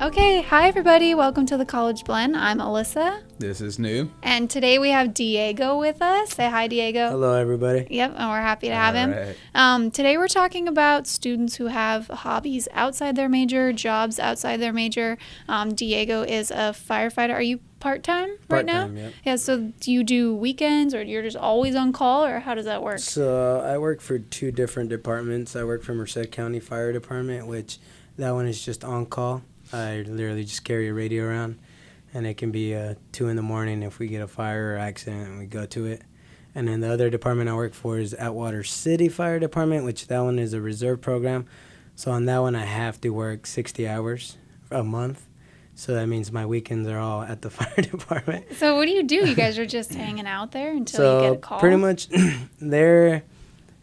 Okay, hi everybody. Welcome to the College Blend. I'm Alyssa, This is new. and today we have Diego with us. Say hi, Diego. Hello, everybody. Yep, and we're happy to have him. Alright. Um, today we're talking about students who have hobbies outside their major, jobs outside their major. Um, Diego is a firefighter. Are you part time right now? Part-time, yep. Yeah. So do you do weekends, or you're just always on call, or how does that work? So I work for two different departments. I work for Merced County Fire Department, which that one is just on call. I literally just carry a radio around, and it can be uh, two in the morning if we get a fire or accident and we go to it. And then the other department I work for is Atwater City Fire Department, which that one is a reserve program. So on that one, I have to work 60 hours a month. So that means my weekends are all at the fire department. So what do you do? You guys are just hanging out there until so you get a call. pretty much there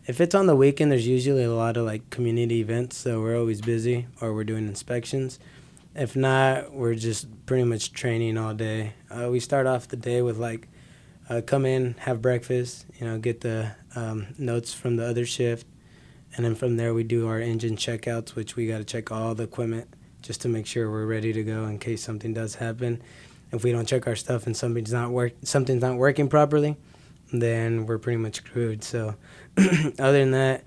if it's on the weekend there's usually a lot of like community events so we're always busy or we're doing inspections if not we're just pretty much training all day. Uh, we start off the day with like uh, come in have breakfast you know get the um, notes from the other shift. And then from there we do our engine checkouts which we got to check all the equipment just to make sure we're ready to go in case something does happen. If we don't check our stuff and something's not work something's not working properly then we're pretty much screwed. So, other than that,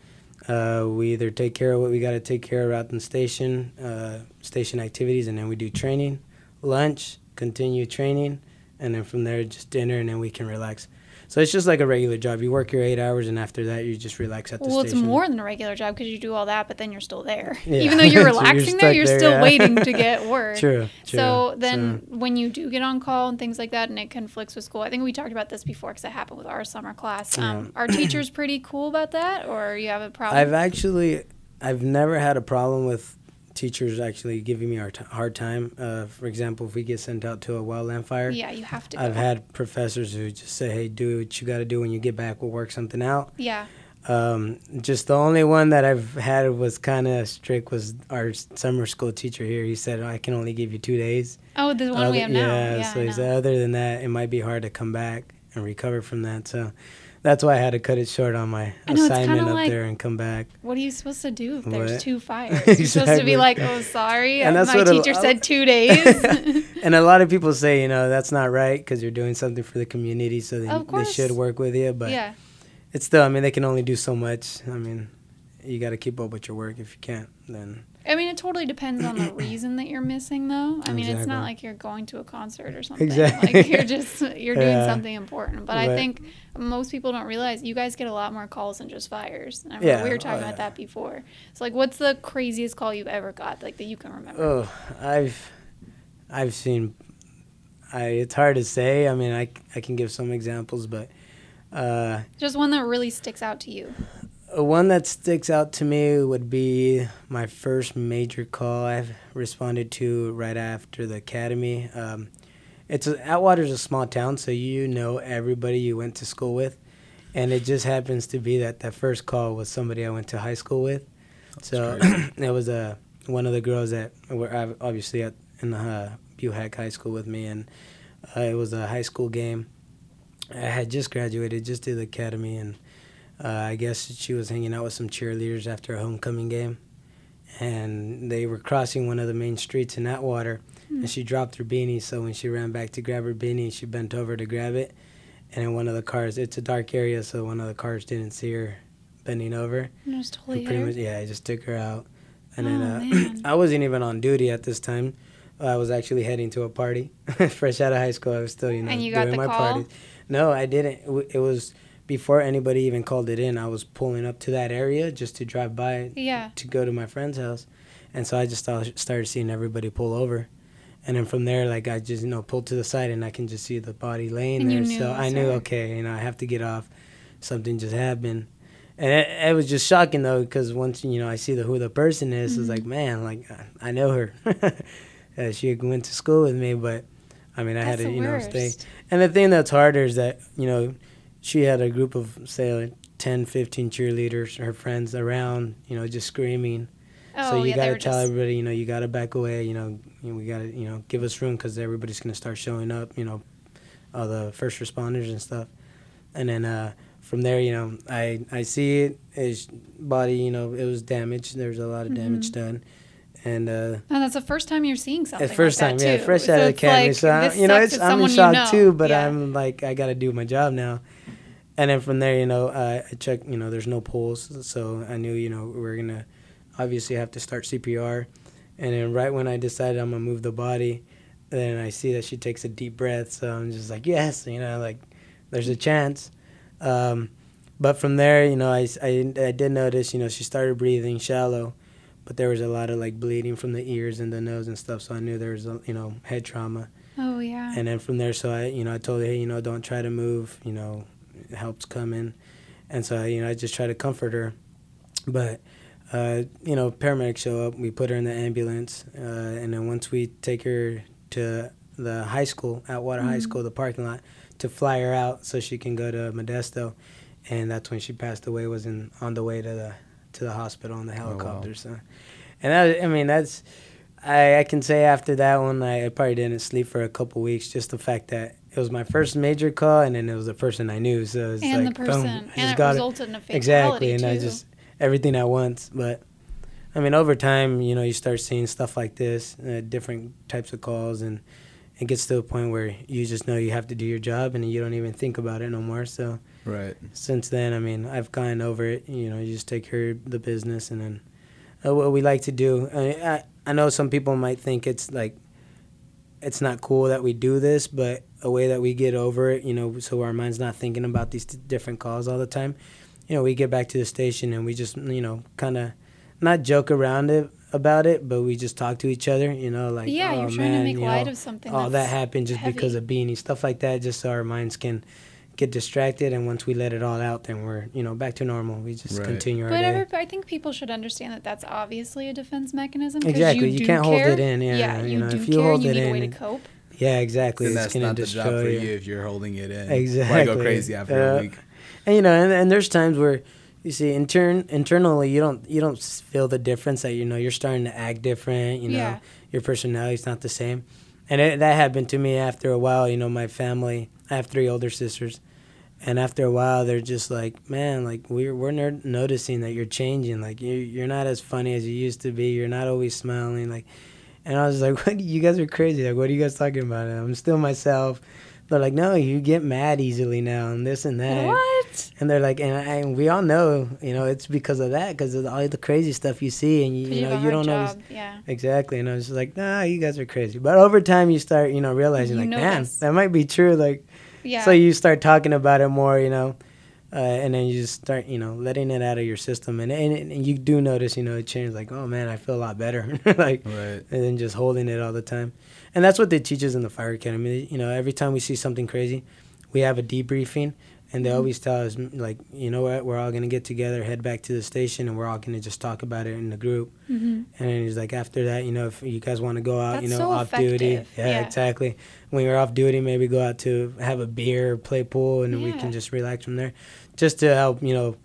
uh, we either take care of what we got to take care of out in the station, uh, station activities, and then we do training, lunch, continue training, and then from there just dinner, and then we can relax. So it's just like a regular job. You work your eight hours, and after that, you just relax at the Well, station. Well, it's more than a regular job because you do all that, but then you're still there. Yeah. Even though you're So you're relaxing there, you're there, still yeah. waiting to get work. True. True. So then, when you do get on call and things like that, and it conflicts with school, I think we talked about this before because it happened with our summer class. Um, Are teachers pretty cool about that, or you have a problem? I've actually, I've never had a problem with teachers actually giving me a t- hard time. Uh, for example, if we get sent out to a wildland fire, yeah, you have to. I've had professors who just say, "Hey, do what you got to do when you get back. We'll work something out." Yeah. Um, just the only one that I've had was kind of strict was our summer school teacher here. He said, "I can only give you two days." Oh, the one we Other- have now. Yeah, Yeah. so he said, other than that, it might be hard to come back and recover from that. So that's why I had to cut it short on my know, assignment up like- there and come back. what are you supposed to do if there's What? two fires? You're supposed to be like, "Oh, sorry, And that's my what a- teacher said two days." And a lot of people say, you know, that's not right because you're doing something for the community, so they, they should work with you. But yeah. it's still, I mean, they can only do so much. I mean, you got to keep up with your work. If you can't, then I mean, it totally depends on the reason that you're missing, though. I mean, it's not like you're going to a concert or something. Exactly. Like you're just you're doing Yeah. something important. But I think most people don't realize you guys get a lot more calls than just fires. I remember Yeah, we were talking oh, about yeah. that before. So, like, what's the craziest call you've ever got, like that you can remember? oh, I've I've seen. I it's hard to say. I mean, I I can give some examples, but. Uh, Just one that really sticks out to you. Uh, One that sticks out to me would be my first major call I've responded to right after the academy. Um, it's a, Atwater's a small town, so you know everybody you went to school with, and it just happens to be that that first call was somebody I went to high school with. so it was a one of the girls that were obviously at in the uh, Buhach High School with me, and uh, it was a high school game. I had just graduated, just did the academy, and uh, I guess she was hanging out with some cheerleaders after a homecoming game, and they were crossing one of the main streets in Atwater, and she dropped her beanie. So when she ran back to grab her beanie, she bent over to grab it, and in one of the cars, it's a dark area, so one of the cars didn't see her bending over. And it was totally much, yeah, I just took her out, and Oh, then uh. I wasn't even on duty at this time. I was actually heading to a party, fresh out of high school. I was still, you know, And you got doing the my call? parties. No, I didn't. It was before anybody even called it in. I was pulling up to that area just to drive by Yeah. to go to my friend's house, and so I just started seeing everybody pull over, and then from there, like I just you know pulled to the side and I can just see the body laying And there. so I knew okay, you know I have to get off. Something just happened. And it, it was just shocking though, because once you know I see the who the person is, it's Mm-hmm. like man, like I- I know her. uh, she went to school with me, but I mean I had to you know stay. And the thing that's harder is that you know she had a group of say like 10, 15 cheerleaders, her friends around, you know, just screaming. Oh, so you yeah, gotta tell just. everybody, you know, you gotta back away. You know, we gotta, you know, give us room because everybody's gonna start showing up. You know, all the first responders and stuff. And then uh, from there, you know, I I see it. His body, you know, it was damaged. There was a lot of damage Mm-hmm. done. and uh, And that's the first time you're seeing something. it's first like time, yeah, too. fresh So out of the academy. like, so I, you know, it's I'm in someone you shock know. too, but Yeah. I'm like I got to do my job now. And then from there, you know, uh, I checked. You know, there's no pulse, so I knew, you know, we are gonna obviously have to start CPR. And then right when I decided I'm gonna move the body, then I see that she takes a deep breath. So I'm just like, yes, you know, like there's a chance. Um, but from there, you know, I, I, I did notice, you know, she started breathing shallow, but there was a lot of like bleeding from the ears and the nose and stuff. So I knew there was, a, you know, head trauma. Oh yeah. And then from there, so I, you know, I told her, hey, you know, don't try to move. You know, help's coming. And so, you know, I just try to comfort her. But, uh, you know, paramedics show up. We put her in the ambulance. Uh, and then once we take her to the high school, Atwater High Mhm. School, the parking lot, to fly her out so she can go to Modesto. And that's when she passed away. Was in on the way to the to the hospital on the helicopter. So, and that, I mean, that's I, I can say after that one, I, I probably didn't sleep for a couple weeks. Just the fact that it was my first major call, and then it was the person I knew. So it's and like, the person, boom, I and just it got resulted in a fatality exactly, and too. I just everything at once. But I mean, over time, you know, you start seeing stuff like this, uh, different types of calls, and it gets to a point where you just know you have to do your job, and you don't even think about it no more. So Right. since then, I mean, I've gotten over it. You know, you just take care of the business, and then uh, what we like to do. I, I I know some people might think it's like it's not cool that we do this, but a way that we get over it, you know, so our mind's not thinking about these t- different calls all the time. You know, we get back to the station and we just, you know, kind of not joke around it about it, but we just talk to each other. You know, like yeah, oh, you're trying man, to make you light know, of something. oh, that happened just because of beanie stuff like that, just so our minds can get distracted. And once we let it all out, then we're you know back to normal. We just Right. continue our But day. every, I think people should understand that that's obviously a defense mechanism Exactly, You, you do can't hold it in, yeah, you, you know, do if you care. hold you it need a way to in, cope. Yeah, exactly. And it's that's gonna not the job for you. you if you're holding it in. Exactly. Why go crazy after Yeah. a week? And you know, and, and there's times where you see intern internally you don't you don't feel the difference that you know you're starting to act different. You know, Yeah. your personality's not the same, and it, that happened to me after a while. You know, my family. I have three older sisters, and after a while, they're just like, man, like we're we're ner- noticing that you're changing. Like you you're not as funny as you used to be. You're not always smiling. Like, and I was like, what? You guys are crazy. Like, what are you guys talking about? And I'm still myself. They're like, no, you get mad easily now, and this and that. What? And they're like, and, I, and we all know, you know, it's because of that, because of all the crazy stuff you see, and you, you know, you don't know. Yeah. exactly. And I was just like, nah, you guys are crazy. But over time, you start, you know, realizing, You like, man, that might be true. Like, Yeah. so you start talking about it more, you know, uh, and then you just start, you know, letting it out of your system, and and, and you do notice, you know, it changes. Like, oh man, I feel a lot better. like, Right. and then just holding it all the time. And that's what they teach us in the fire academy. You know, every time we see something crazy, we have a debriefing, and they Mhm. always tell us, mm, like, you know what, we're all gonna get together, head back to the station, and we're all gonna just talk about it in the group. hmm And he's like, after that, you know, if you guys want to go out, you know, so off duty, yeah, Yeah. exactly. When you're off duty, maybe go out to have a beer, play pool, and then we can just relax from there, just to help, you know,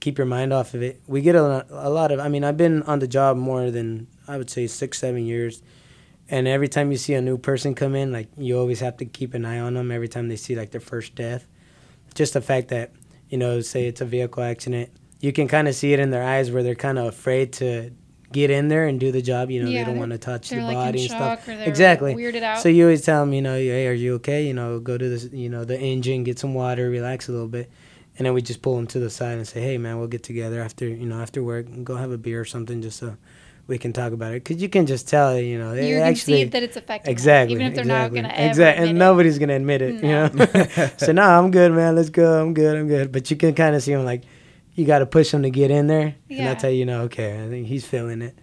keep your mind off of it. We get a, a lot of. I mean, I've been on the job more than I would say six, seven years, and every time you see a new person come in, like you always have to keep an eye on them. Every time they see like their first death, just the fact that you know, say it's a vehicle accident, you can kind of see it in their eyes where they're kind of afraid to get in there and do the job. You know, Yeah, they don't want to touch the like body and stuff. Exactly. weirded out. So you always tell them, you know, hey, are you okay? You know, go to this, you know, the engine, get some water, relax a little bit, and then we just pull them to the side and say, hey, man, we'll get together after, you know, after work and go have a beer or something, just so we can talk about it. Because you can just tell, you know, you can actually see that it's affecting them, exactly, even if they're exactly, not going to ever exactly, and it. nobody's gonna admit it, No. you know. so no, I'm good, man. Let's go. I'm good. I'm good. But you can kind of see him like, you got to push him to get in there, yeah. and that's how you know. Okay, I think he's feeling it.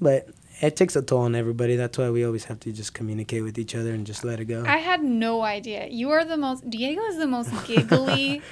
But it takes a toll on everybody. That's why we always have to just communicate with each other and just let it go. I had no idea. You are the most Diego is the most giggly,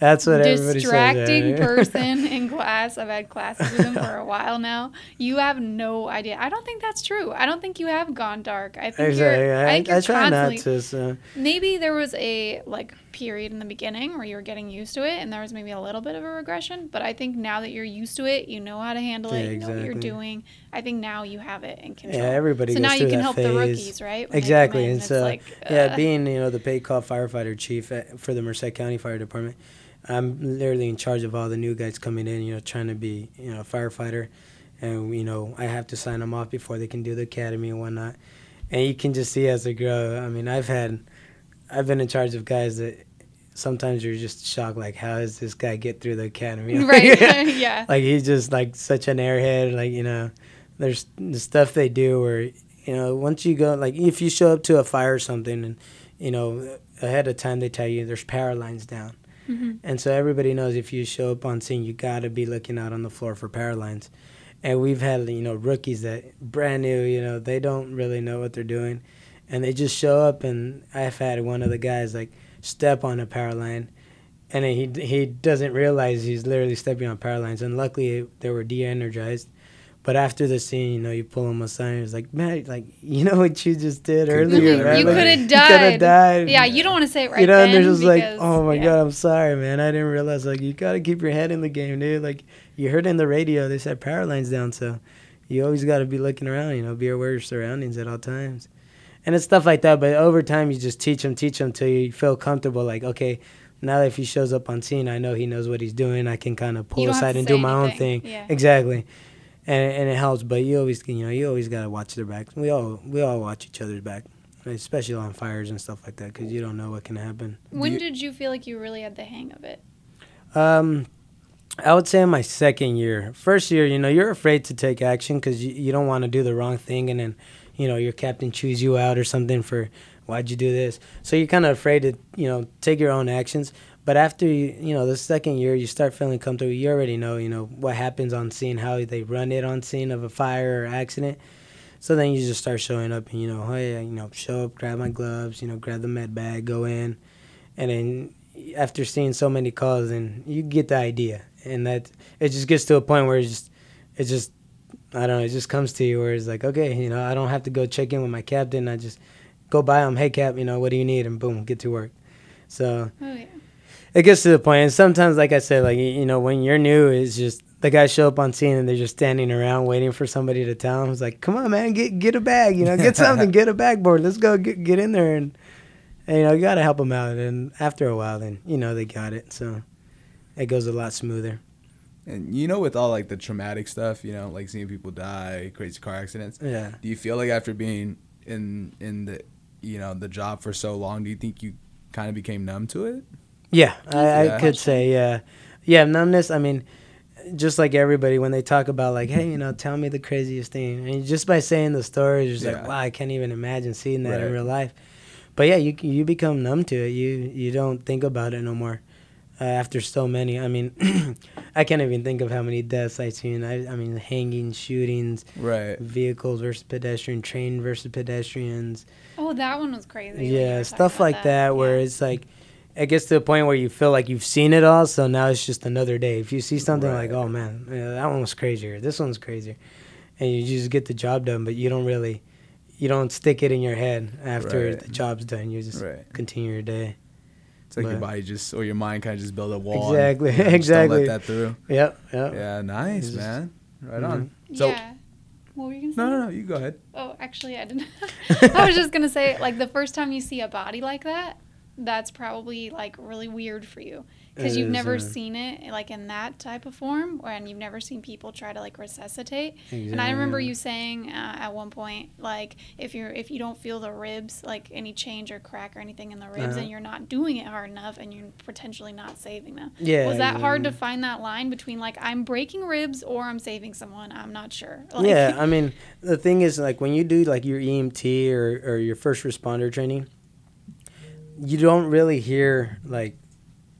That's what everybody distracting says. person in class. I've had classes with him for a while now. You have no idea. I don't think that's true. I don't think you have gone dark. I think Exactly. you're. I, I think you're I try not to. So. Maybe there was a like period in the beginning where you were getting used to it, and there was maybe a little bit of a regression. But I think now that you're used to it, you know how to handle it. Yeah, You know what you're doing. I think now you have it in control. Yeah, everybody so now you can help phase. the rookies, right? When Exactly, and so like, yeah, uh, being you know the paid call firefighter chief at, for the Merced County Fire Department, I'm literally in charge of all the new guys coming in. You know, trying to be you know a firefighter, and you know I have to sign them off before they can do the academy and whatnot. And you can just see as they grow. I mean, I've had, I've been in charge of guys that sometimes you're just shocked, like how does this guy get through the academy? Right. yeah. Like he's just like such an airhead. Like you know, there's the stuff they do where you know once you go like if you show up to a fire or something and you know ahead of time they tell you there's power lines down. Mm-hmm. And so everybody knows if you show up on scene, you got to be looking out on the floor for power lines. And we've had you know rookies that brand new you know they don't really know what they're doing. And they just show up and i've had one of the guys like step on a power line and he he doesn't realize he's literally stepping on power lines. And luckily they were de-energized but after the scene, you know, you pull him aside and it's like, man, like, you know what you just did earlier, right? You like, could have died. You could have died. Yeah, you don't want to say it right You know, and they're just because, like, oh my yeah. God, I'm sorry, man. I didn't realize. Like, you got to keep your head in the game, dude. Like, you heard in the radio, they said power lines down. So you always got to be looking around, you know, be aware of your surroundings at all times. And it's stuff like that. But over time, you just teach them, teach them till you feel comfortable. Like, okay, now that if he shows up on scene, I know he knows what he's doing. I can kind of pull You don't have aside and do my own thing. Yeah. Exactly. And, and it helps, but you always, you know, you always gotta watch their backs. We all, we all watch each other's back, especially on fires and stuff like that, because you don't know what can happen. When you- did you feel like you really had the hang of it? Um, I would say in my second year. First year, you know, you're afraid to take action because you, you don't want to do the wrong thing, and then, you know, your captain chews you out or something for why'd you do this. So you're kind of afraid to, you know, take your own actions. But after you, you know, the second year, you start feeling comfortable. You already know, you know, what happens on scene, how they run it on scene of a fire or accident. So then you just start showing up, and you know, hey, you know, show up, grab my gloves, you know, grab the med bag, go in, and then after seeing so many calls, then you get the idea, and that it just gets to a point where it's just, it just, I don't know, it just comes to you where it's like, okay, you know, I don't have to go check in with my captain. I just go by him, hey cap, you know, what do you need, and boom, get to work. So Oh yeah. It gets to the point, and sometimes, like I said, like you know, when you're new, it's just the guys show up on scene and they're just standing around waiting for somebody to tell them. It's like, come on, man, get get a bag, you know, get something, get a backboard, let's go get get in there, and, and you know, you gotta help them out. And after a while, then you know they got it, so it goes a lot smoother. And you know, with all like the traumatic stuff, you know, like seeing people die, crazy car accidents. Yeah. Do you feel like after being in in the you know the job for so long, do you think you kind of became numb to it? Yeah, I, I could say yeah, yeah. Numbness. I mean, just like everybody when they talk about like, hey, you know, tell me the craziest thing, and just by saying the story, it's just Yeah. like, wow, I can't even imagine seeing that in real life. But yeah, you you become numb to it. You you don't think about it no more. Uh, after so many, I mean, I can't even think of how many deaths I've seen. I, I mean, hanging, shootings, Right. vehicles versus pedestrian, train versus pedestrians. Oh, that one was crazy. Yeah, stuff like about that, where it's like it gets to the point where you feel like you've seen it all, so now it's just another day. If you see something like, oh man, yeah, that one was crazier, this one's crazier, and you just get the job done, but you don't really, you don't stick it in your head after Right. the job's done. You just Right. continue your day. It's like your body just or your mind kind of just build a wall. Exactly, And, you know, just exactly. Don't let that through. Yep, yep. Yeah, nice, Just- man. Right Mhm. on. So yeah. What were you gonna say? no, no, no. You go ahead. Oh, actually, I didn't. I was just gonna say, like, the first time you see a body like that, that's probably like really weird for you because you've never seen it like in that type of form, and you've never seen people try to like resuscitate. And I remember you saying uh, at one point, like, if you're if you don't feel the ribs, like any change or crack or anything in the ribs, Uh-huh. and you're not doing it hard enough, and you're potentially not saving them. Yeah, Was that hard to find that line between like I'm breaking ribs or I'm saving someone? I'm not sure. Like, yeah, I mean, the thing is, like, when you do like your EMT or, or your first responder training, you don't really hear like,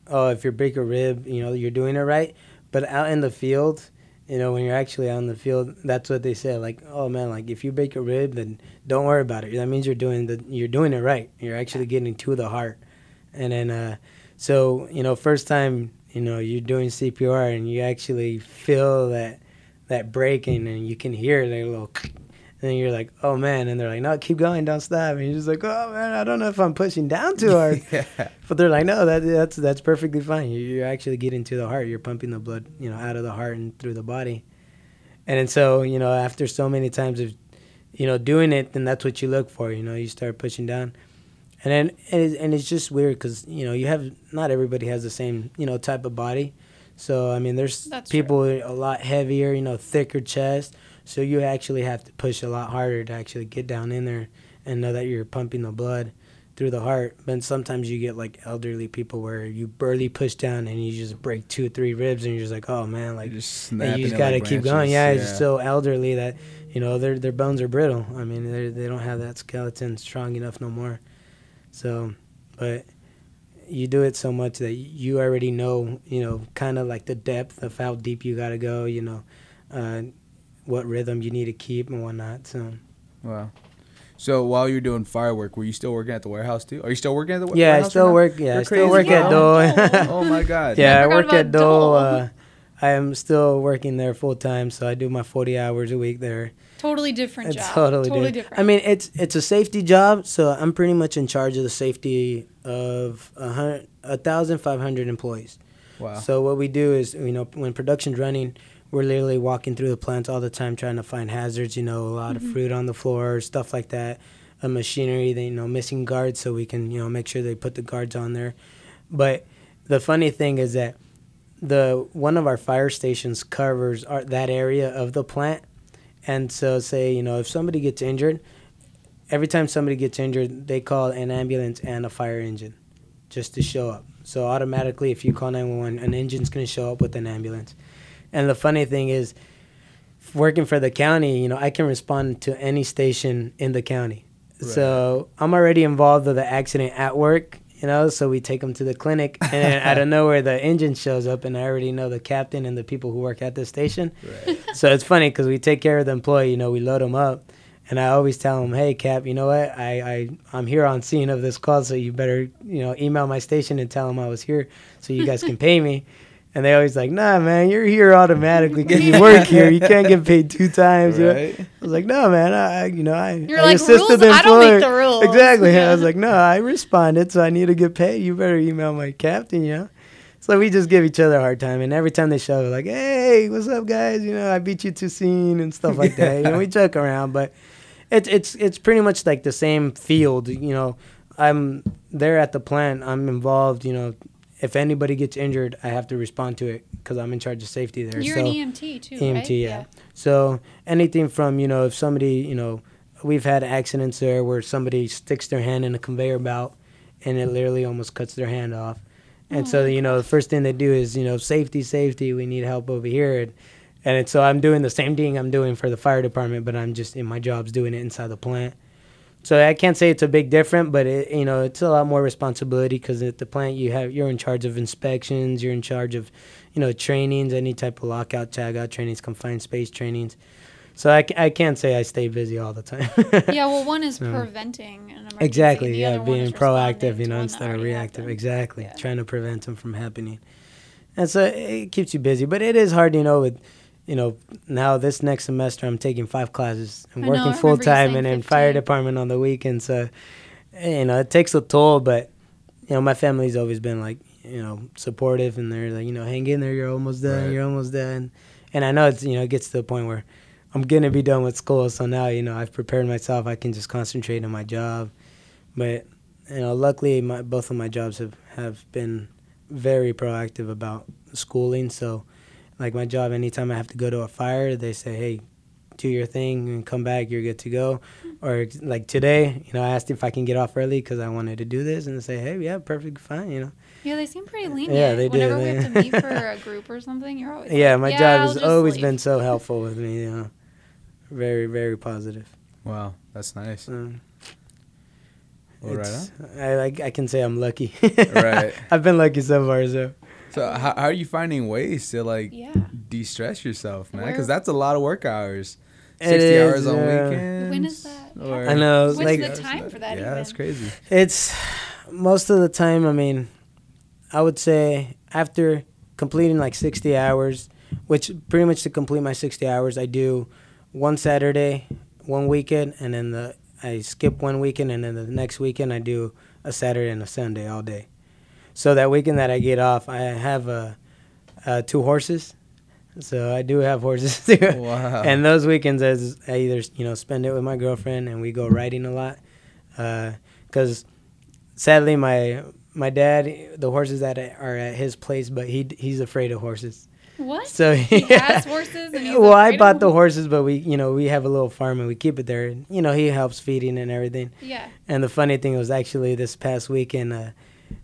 oh, if you break a rib, you know, you're doing it right. But out in the field, you know, when you're actually out in the field, that's what they say. Like, oh man, like if you break a rib, then don't worry about it. That means you're doing the you're doing it right. You're actually getting to the heart. And then, uh, so you know, first time, you know, you're doing CPR and you actually feel that that breaking and you can hear that little and then you're like oh man. And they're like no keep going. Don't stop. And you're just like oh man i don't know if i'm pushing down too hard. Yeah. but they're like no that, that's that's perfectly fine. You- you're actually getting to the heart. You're pumping the blood you know out of the heart and through the body. And then so you know after so many times of you know doing it then that's what you look for you know you start pushing down. And then and it's, and it's just weird because you know you have not everybody has the same you know type of body So I mean, there's That's people with a lot heavier, you know, thicker chest. So you actually have to push a lot harder to actually get down in there and know that you're pumping the blood through the heart. But sometimes you get like elderly people where you barely push down and you just break two or three ribs and you're just like, oh man, like You're just and you just gotta like keep branches. going. Yeah, it's just so elderly that you know their their bones are brittle. I mean, they they don't have that skeleton strong enough no more. So, but you do it so much that you already know, you know, kind of like the depth of how deep you gotta go. You know, uh, what rhythm you need to keep and whatnot. So Wow. So while you're doing firework, were you still working at the warehouse too? Are you still working at the wa- yeah, I warehouse? still work. Yeah, You're I still work at bro. Dole. oh my god. yeah, I forgot work at about Dole. Dole. Uh, I am still working there full time, so I do my forty hours a week there. Totally different It's job. totally, totally different. different. I mean, it's it's a safety job, so I'm pretty much in charge of the safety of a hundred, a thousand five hundred employees. Wow. So what we do is, you know, when production's running, we're literally walking through the plants all the time trying to find hazards. You know, a lot of mm-hmm. fruit on the floor, stuff like that. A machinery, they you know, missing guards, so we can you know make sure they put the guards on there. But the funny thing is that the one of our fire stations covers our, that area of the plant, and so say you know if somebody gets injured, every time somebody gets injured, they call an ambulance and a fire engine, just to show up. So automatically, if you call 911, an engine's going to show up with an ambulance. And the funny thing is, working for the county, you know, I can respond to any station in the county. So I'm already involved with the accident at work, you know. So we take them to the clinic, and out of nowhere, the engine shows up, and I already know the captain and the people who work at the station. Right. So it's funny because we take care of the employee. You know, we load them up, and I always tell them, "Hey, Cap, you know what? I I I'm here on scene of this call, so you better you know email my station and tell them I was here, so you guys can pay me." And they always like, "Nah, man, you're here automatically because you work here. You can't get paid two times." you know? Right. I was like, "No, man, I I- you know I You're I like, assisted "Rules? the I don't make the rules. Exactly. Yeah. I was like, "No, I responded, so I need to get paid. You better email my captain, you know." So we just give each other a hard time, and every time they show, up, like, "Hey, what's up, guys? You know, I beat you to scene and stuff like that." You know, we joke around, but it's it's it's pretty much like the same field. You know, I'm there at the plant. I'm involved. You know, if anybody gets injured, I have to respond to it because I'm in charge of safety there. You're so, an EMT too, EMT, right? yeah. So anything from you know if somebody you know we've had accidents there where somebody sticks their hand in a conveyor belt and it literally almost cuts their hand off, and so Oh, you know the first thing they do is you know safety, safety. We need help over here, and, and so I'm doing the same thing I'm doing for the fire department, but I'm just in my job's doing it inside the plant. So I can't say it's a big difference, but it, you know it's a lot more responsibility because at the plant you have you're in charge of inspections, you're in charge of, you know, trainings, any type of lockout, tagout trainings, confined space trainings. So I, I can't say I stay busy all the time. Yeah, well, one is So- preventing an emergency. exactly. Yeah, being proactive, you know, instead of reactive. happened. Exactly. Yeah. Trying to prevent them from happening. And so it keeps you busy, but it is hard, you know, with you know, now this next semester I'm taking five classes and I know, I working remember full time saying and in fire department on the weekends. So, you know, it takes a toll, but, you know, my family's always been like, you know, supportive and they're like, you know, hang in there, you're almost done, Right. you're almost done. And I know it's, you know, it gets to the point where I'm going to be done with school. So now, you know, I've prepared myself. I can just concentrate on my job. But, you know, luckily my, both of my jobs have, have been very proactive about schooling. So, like my job, anytime I have to go to a fire, they say, "Hey, do your thing and come back. You're good to go." Or like today, you know, I asked if I can get off early because I wanted to do this, and they say, "Hey, yeah, perfect, fine," you know. Yeah, they seem pretty lenient. Yeah, they do, Whenever we have to meet for a group or something, you're always Yeah, like, my yeah, job I'll has always leave." been so helpful with me. You know, very, very positive. Wow, that's nice. Um, Well, right it's- I I can say I'm lucky. Right. I've been lucky so far. So So how, how are you finding ways to like Yeah. de-stress yourself, man? Because that's a lot of work hours. It Sixty is, hours on yeah. weekends. When is that? Or I know, When's like- the time for that? Yeah, even? that's crazy. It's most of the time. I mean, I would say after completing like 60 hours, which pretty much to complete my 60 hours, I do one Saturday, one weekend, and then the I skip one weekend, and then the next weekend I do a Saturday and a Sunday all day. So that weekend that I get off, I have uh, uh, two horses. So I do have horses too. Wow. And those weekends, as I either you know spend it with my girlfriend and we go riding a lot, because sadly my my dad, the horses that are at his place, but he he's afraid of horses. What? So he has horses and he's well, I afraid of bought the them? horses, but we, you know, we have a little farm and we keep it there. And, you know, he helps feeding and everything. Yeah. And the funny thing was actually this past weekend, uh,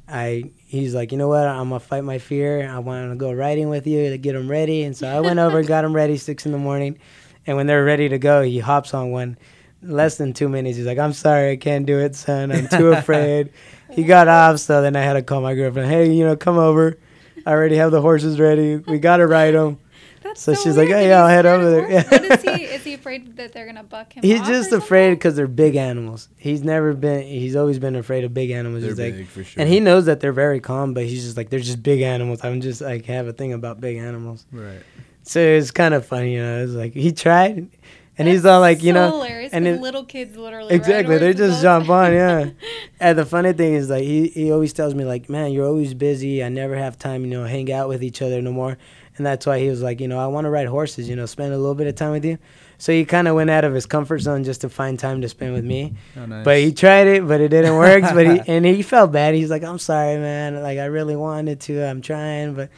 I he's like, you know what, I'm gonna fight my fear. I want to go riding with you to get him ready. And so I went over, got him ready, six in the morning, and when they're ready to go, he hops on one. Less than two minutes, he's like, "I'm sorry, I can't do it, son. I'm too afraid." he got off, so then I had to call my girlfriend. Hey, you know, come over. I already have the horses ready. We gotta ride them. That's So so, she's like, weird. "Oh, Did yeah, I'll head over there." horses? What is he? Is he afraid that they're gonna buck him? He's off just afraid because they're big animals. He's never been. He's always been afraid of big animals. They're he's like, big for sure. and he knows that they're very calm, but he's just like they're just big animals. I'm just like have a thing about big animals. right. So it's kind of funny, you know. It's like he tried, and he's all like, you so know, hilarious, and 'cause it- little kids literally ride exactly. They just the jump on, yeah. and the funny thing is, like, he he always tells me, like, man, you're always busy. I never have time, you know, hang out with each other no more. And that's why he was like, you know, I want to ride horses, you know, spend a little bit of time with you. So he kind of went out of his comfort zone just to find time to spend with me. Oh, nice. But he tried it, but it didn't work. but he and he felt bad. He's like, "I'm sorry, man. Like I really wanted to. I'm trying, but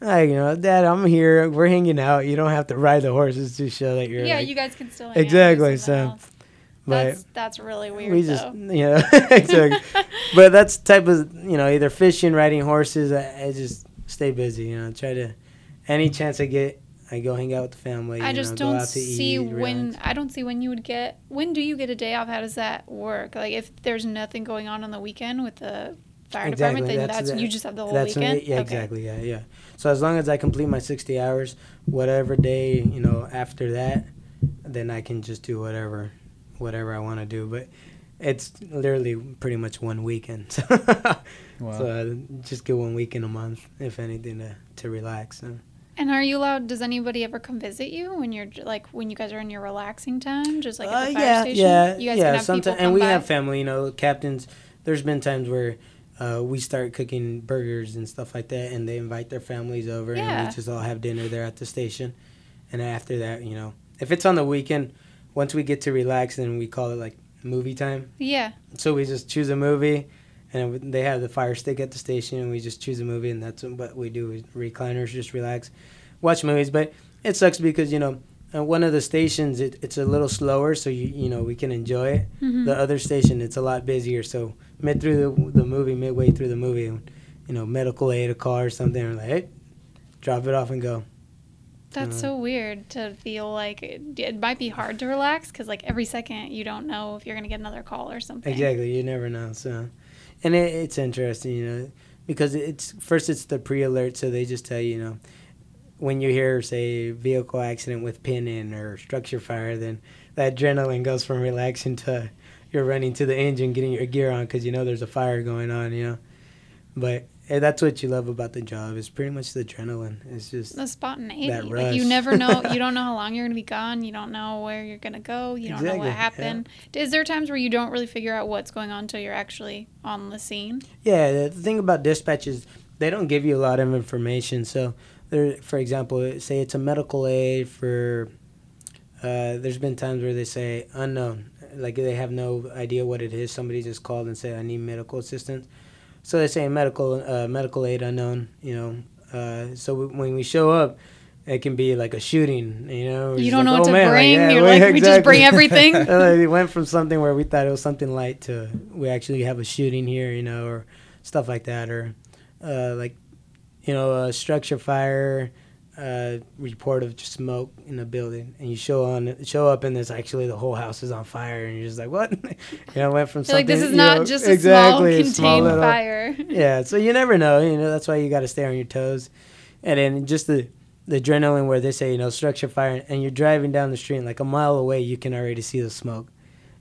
like you know, Dad, I'm here. We're hanging out. You don't have to ride the horses to show that you're Yeah, like, you guys can still hang out and do Exactly, something so- else. but that's that's really weird. we just though. you know exactly. but that's type of you know either fishing, riding horses. I, I just stay busy. You know, try to any chance I get, I go hang out with the family. I just know, don't out to see eat, when relax. I don't see when you would get when do you get a day off? How does that work? Like if there's nothing going on on the weekend with the fire department, then that's, the- you just have the whole that's when weekend. it- yeah, Okay. exactly. Yeah, yeah. So as long as I complete my sixty hours, whatever day you know after that, then I can just do whatever, whatever I want to do. But it's literally pretty much one weekend. So, Wow. so I just get one weekend a month, if anything, to to relax. So. And are you allowed? Does anybody ever come visit you when you're like when you guys are in your relaxing time, just like at Uh, the fire yeah, station? yeah, you guys yeah. Sometimes, and we by. have family. You know, captains. There's been times where uh, we start cooking burgers and stuff like that, and they invite their families over, and we just all have dinner there at the station. And after that, you know, if it's on the weekend, once we get to relax, then we call it like movie time. yeah, So we just choose a movie, and they have the fire stick at the station, and we just choose a movie, and that's what we do. We recliners, just relax, watch movies. But it sucks because you know, at one of the stations it, it's a little slower, so you you know we can enjoy it. Mhm. The other station it's a lot busier, so mid through the the movie, midway through the movie, you know, medical aid, a car or something, and like, hey, drop it off and go. that's uh, so weird to feel like it, it might be hard to relax because like every second you don't know if you're gonna get another call or something. Exactly, you never know. So, and it, it's interesting, you know, because it's first it's the pre-alert, so they just tell you, you know, when you hear say vehicle accident with pin in or structure fire, then that adrenaline goes from relaxing to you're running to the engine, getting your gear on because you know there's a fire going on, you know. But eh, that's what you love about the job is pretty much the adrenaline. It's just The spontaneity. Like you never know. You don't know how long you're gonna be gone. You don't know where you're gonna go. You don't know Exactly, what yeah. happened. Is there times where you don't really figure out what's going on until you're actually on the scene? Yeah, the thing about dispatch is they don't give you a lot of information. So, there, for example, say it's a medical aid for. Uh, there's been times where they say unknown, like they have no idea what it is. Somebody just called and said, "I need medical assistance," so they say medical uh, medical aid unknown. You know, uh, so we, when we show up, it can be like a shooting. You know, You don't know what "Oh, to man," bring. yeah, You're we- like, we just bring everything. Like, it went from something where we thought it was something light to we actually have a shooting here, you know, or stuff like that, or uh, like you know a structure fire uh, report of just smoke in a building, and you show on show up and there's actually the whole house is on fire, and you're just like, what? you know, went from something like this is not know, just a exactly, small small contained little- fire. yeah, so you never know. You know, that's why you got to stay on your toes. And then just the the adrenaline where they say, you know, structure fire, and you're driving down the street, and like a mile away, you can already see the smoke,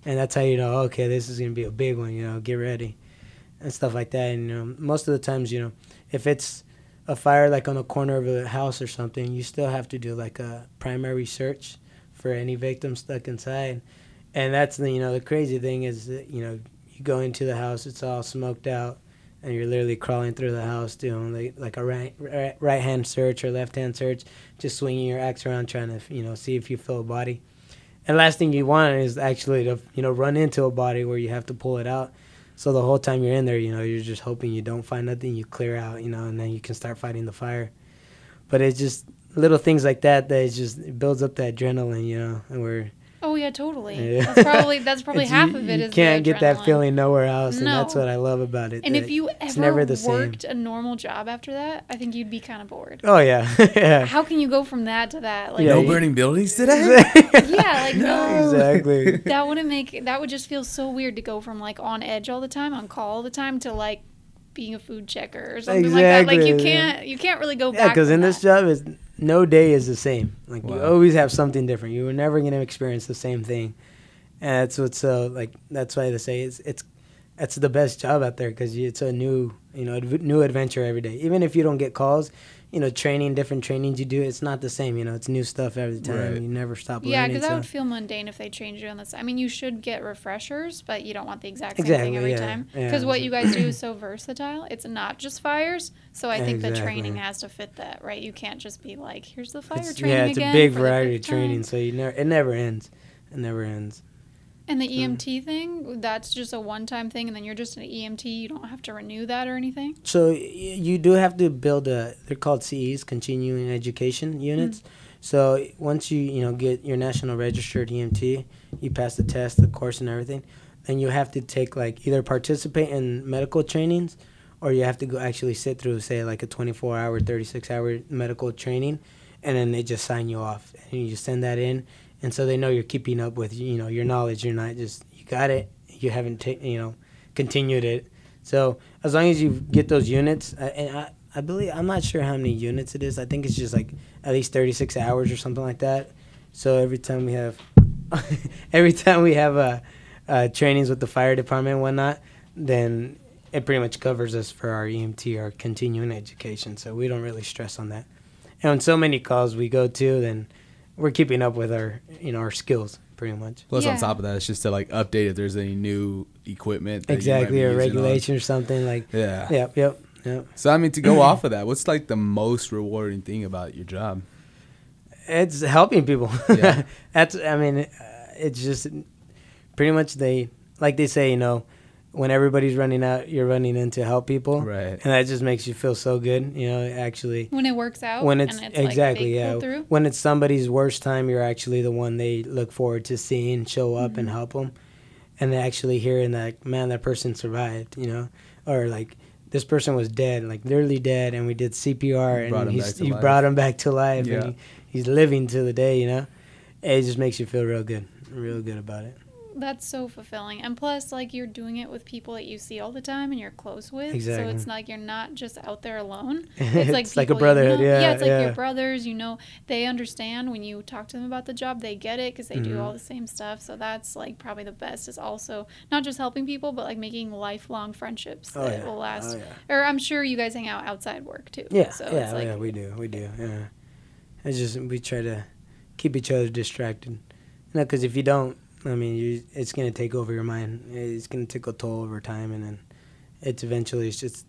and that's how you know, okay, this is gonna be a big one. You know, get ready, and stuff like that. And you know, most of the times, you know, if it's a fire like on the corner of a house or something, you still have to do like a primary search for any victim stuck inside. And that's the you know the crazy thing is that you know you go into the house, it's all smoked out, and you're literally crawling through the house doing like, like a right right, right hand search or left hand search, just swinging your axe around trying to you know see if you feel a body. And last thing you want is actually to you know run into a body where you have to pull it out. So the whole time you're in there, you know, you're just hoping you don't find nothing, you clear out, you know, and then you can start fighting the fire. But it's just little things like that that just builds up the adrenaline, you know, and we're Oh yeah, totally. Yeah. That's probably that's probably half you, of it. You is can't get that feeling nowhere else, and that's what I love about it. And if you it's ever never the same. worked a normal job after that, I think you'd be kind of bored. Oh yeah, yeah. How can you go from that to that? Like, no you- burning buildings today. yeah, like no. exactly. That wouldn't make that would just feel so weird to go from like on edge all the time, on call all the time, to like being a food checker or something like that. Like you can't you can't really go back. Yeah, because from in this job, is no day is the same. Like you always have something different. You were never gonna experience the same thing, and that's what's so like. That's why they say it's it's it's the best job out there because it's a new you know new adventure every day. Even if you don't get calls, you know training different trainings you do, it's not the same. You know it's new stuff every time. Right. You never stop learning. Yeah, learning. because that would feel mundane if they changed you on this. I mean, you should get refreshers, but you don't want the exact same Exactly, thing every yeah, time. yeah, Because what you guys do is so versatile. It's not just fires. So I think the training has to fit that, right? You can't just be like, here's the fire It's- training yeah, it's again. a big variety of training, so you never it never ends. It never ends. And the EMT thing, that's just a one time thing, and then you're just an EMT. You don't have to renew that or anything. So y- you do have to build a. They're called CEs, continuing education units. Mm. So once you you know get your national registered EMT, you pass the test, the course, and everything, then you have to take like either participate in medical trainings, or you have to go actually sit through say like a 24 hour, 36 hour medical training, and then they just sign you off and you just send that in, and so they know you're keeping up with you know your knowledge. You're not just you got it. You haven't taken you know continued it. So as long as you get those units, and I, I believe I'm not sure how many units it is. I think it's just like at least 36 hours or something like that. So every time we have, every time we have uh, uh, trainings with the fire department and whatnot, then it pretty much covers us for our EMT, our continuing education. So we don't really stress on that. And on so many calls we go to, then we're keeping up with our, you know, our skills pretty much. Plus, on top of that, it's just to like update if there's any new equipment. that you might Exactly, be a using on- regulation or something like. Yeah. Yep, yep, yep. So I mean, to go off of that, what's like the most rewarding thing about your job? It's helping people. Yeah. That's I mean, uh, it's just pretty much they like they say, you know, when everybody's running out, you're running in to help people, Right. and that just makes you feel so good. You know, actually, When it works out. when it's, and it's exactly like, they yeah, through. when it's somebody's worst time, you're actually the one they look forward to seeing show up Mm-hmm. and help them, and they actually hearing that man, that person survived. You know, or like. This person was dead, like literally dead, and we did CPR, Brought and him he's, you life. brought him back to life, Yeah. and he, he's living to the day, you know. It just makes you feel real good, real good about it. That's so fulfilling. And plus, like, you're doing it with people that you see all the time and you're close with. Exactly. So it's like you're not just out there alone. It's like like a people you know. yeah, it's like yeah. your brothers. You know, they understand when you talk to them about the job. They get it because they do Mhm. all the same stuff. So that's like probably the best. Is also not just helping people, but like making lifelong friendships Oh, that yeah. will last. Oh, yeah. Or I'm sure you guys hang out outside work too. Yeah, So yeah, it's like yeah, we do, we do. Yeah, it's just we try to keep each other distracted. You know, because if you don't, I mean, you, it's gonna take over your mind. It's gonna take a toll over time, and then it's eventually it's just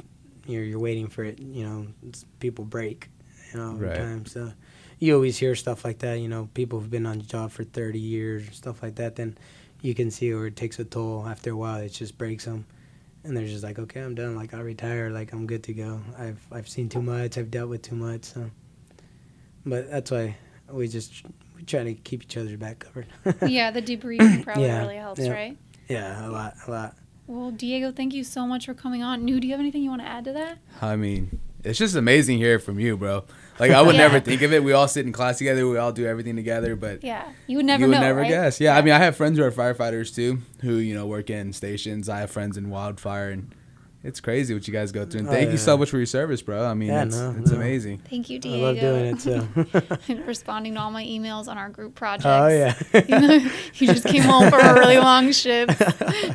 you're you're waiting for it. You know, it's, people break, you know, over Right. time. So you always hear stuff like that. You know, people who've been on the job for 30 years, stuff like that. Then you can see where it takes a toll. After a while, it just breaks them. And they're just like, okay, I'm done. Like I retire. Like I'm good to go. I've I've seen too much. I've dealt with too much. So, but that's why we just we try to keep each other's back covered. yeah, the debriefing probably Yeah, really helps, yeah. right? yeah, a lot, a lot. Well, Diego, thank you so much for coming on. New, do you have anything you want to add to that? I mean, it's just amazing hearing from you, bro. Like I would Yeah. never think of it. We all sit in class together. We all do everything together, but Yeah, you would never you would know. never right? guess. Yeah, I mean, I have friends who are firefighters too, who you know work in stations. I have friends in wildfire, and it's crazy what you guys go through. And Oh, thank you so much for your service, bro. I mean, Yeah, it's, no, it's no. amazing. Thank you, I Diego. love doing it. So. Responding to all my emails on our group projects. oh yeah. you just came home from a really long shift.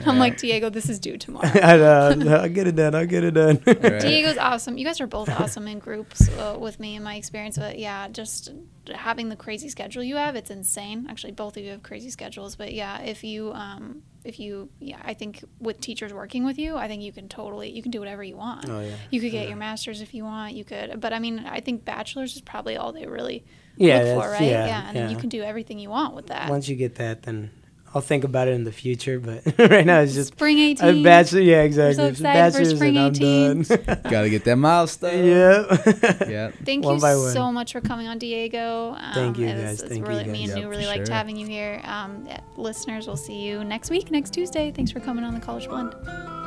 I'm like, Diego, this is due tomorrow. I know. I'll get it done. I'll get it done. Right. Diego's awesome. You guys are both awesome in groups uh, with me in my experience. But yeah, just having the crazy schedule you have, it's insane. Actually, both of you have crazy schedules. But yeah, if you, um, if you, yeah, I think with teachers working with you, I think you can totally, you can do whatever you want. Oh yeah. You could get Yeah. your master's if you want. You could, but I mean, I think bachelor's is probably all they really Yeah, look for, right? yeah, yeah and then you can do everything you want with that. Once you get that, then I'll think about it in the future, but right now it's just Spring 18. a bachelor. Yeah, exactly. so excited for spring and I'm 18. done. Gotta get that milestone. yeah. Yeah. Thank One you by one. so much for coming on, Diego. Um, Thank you, guys. It's Thank you, really, Me and Yeah, you really for liked sure. having you here. Um, yeah, listeners, we'll see you next week, next Tuesday. Thanks for coming on the College Blend.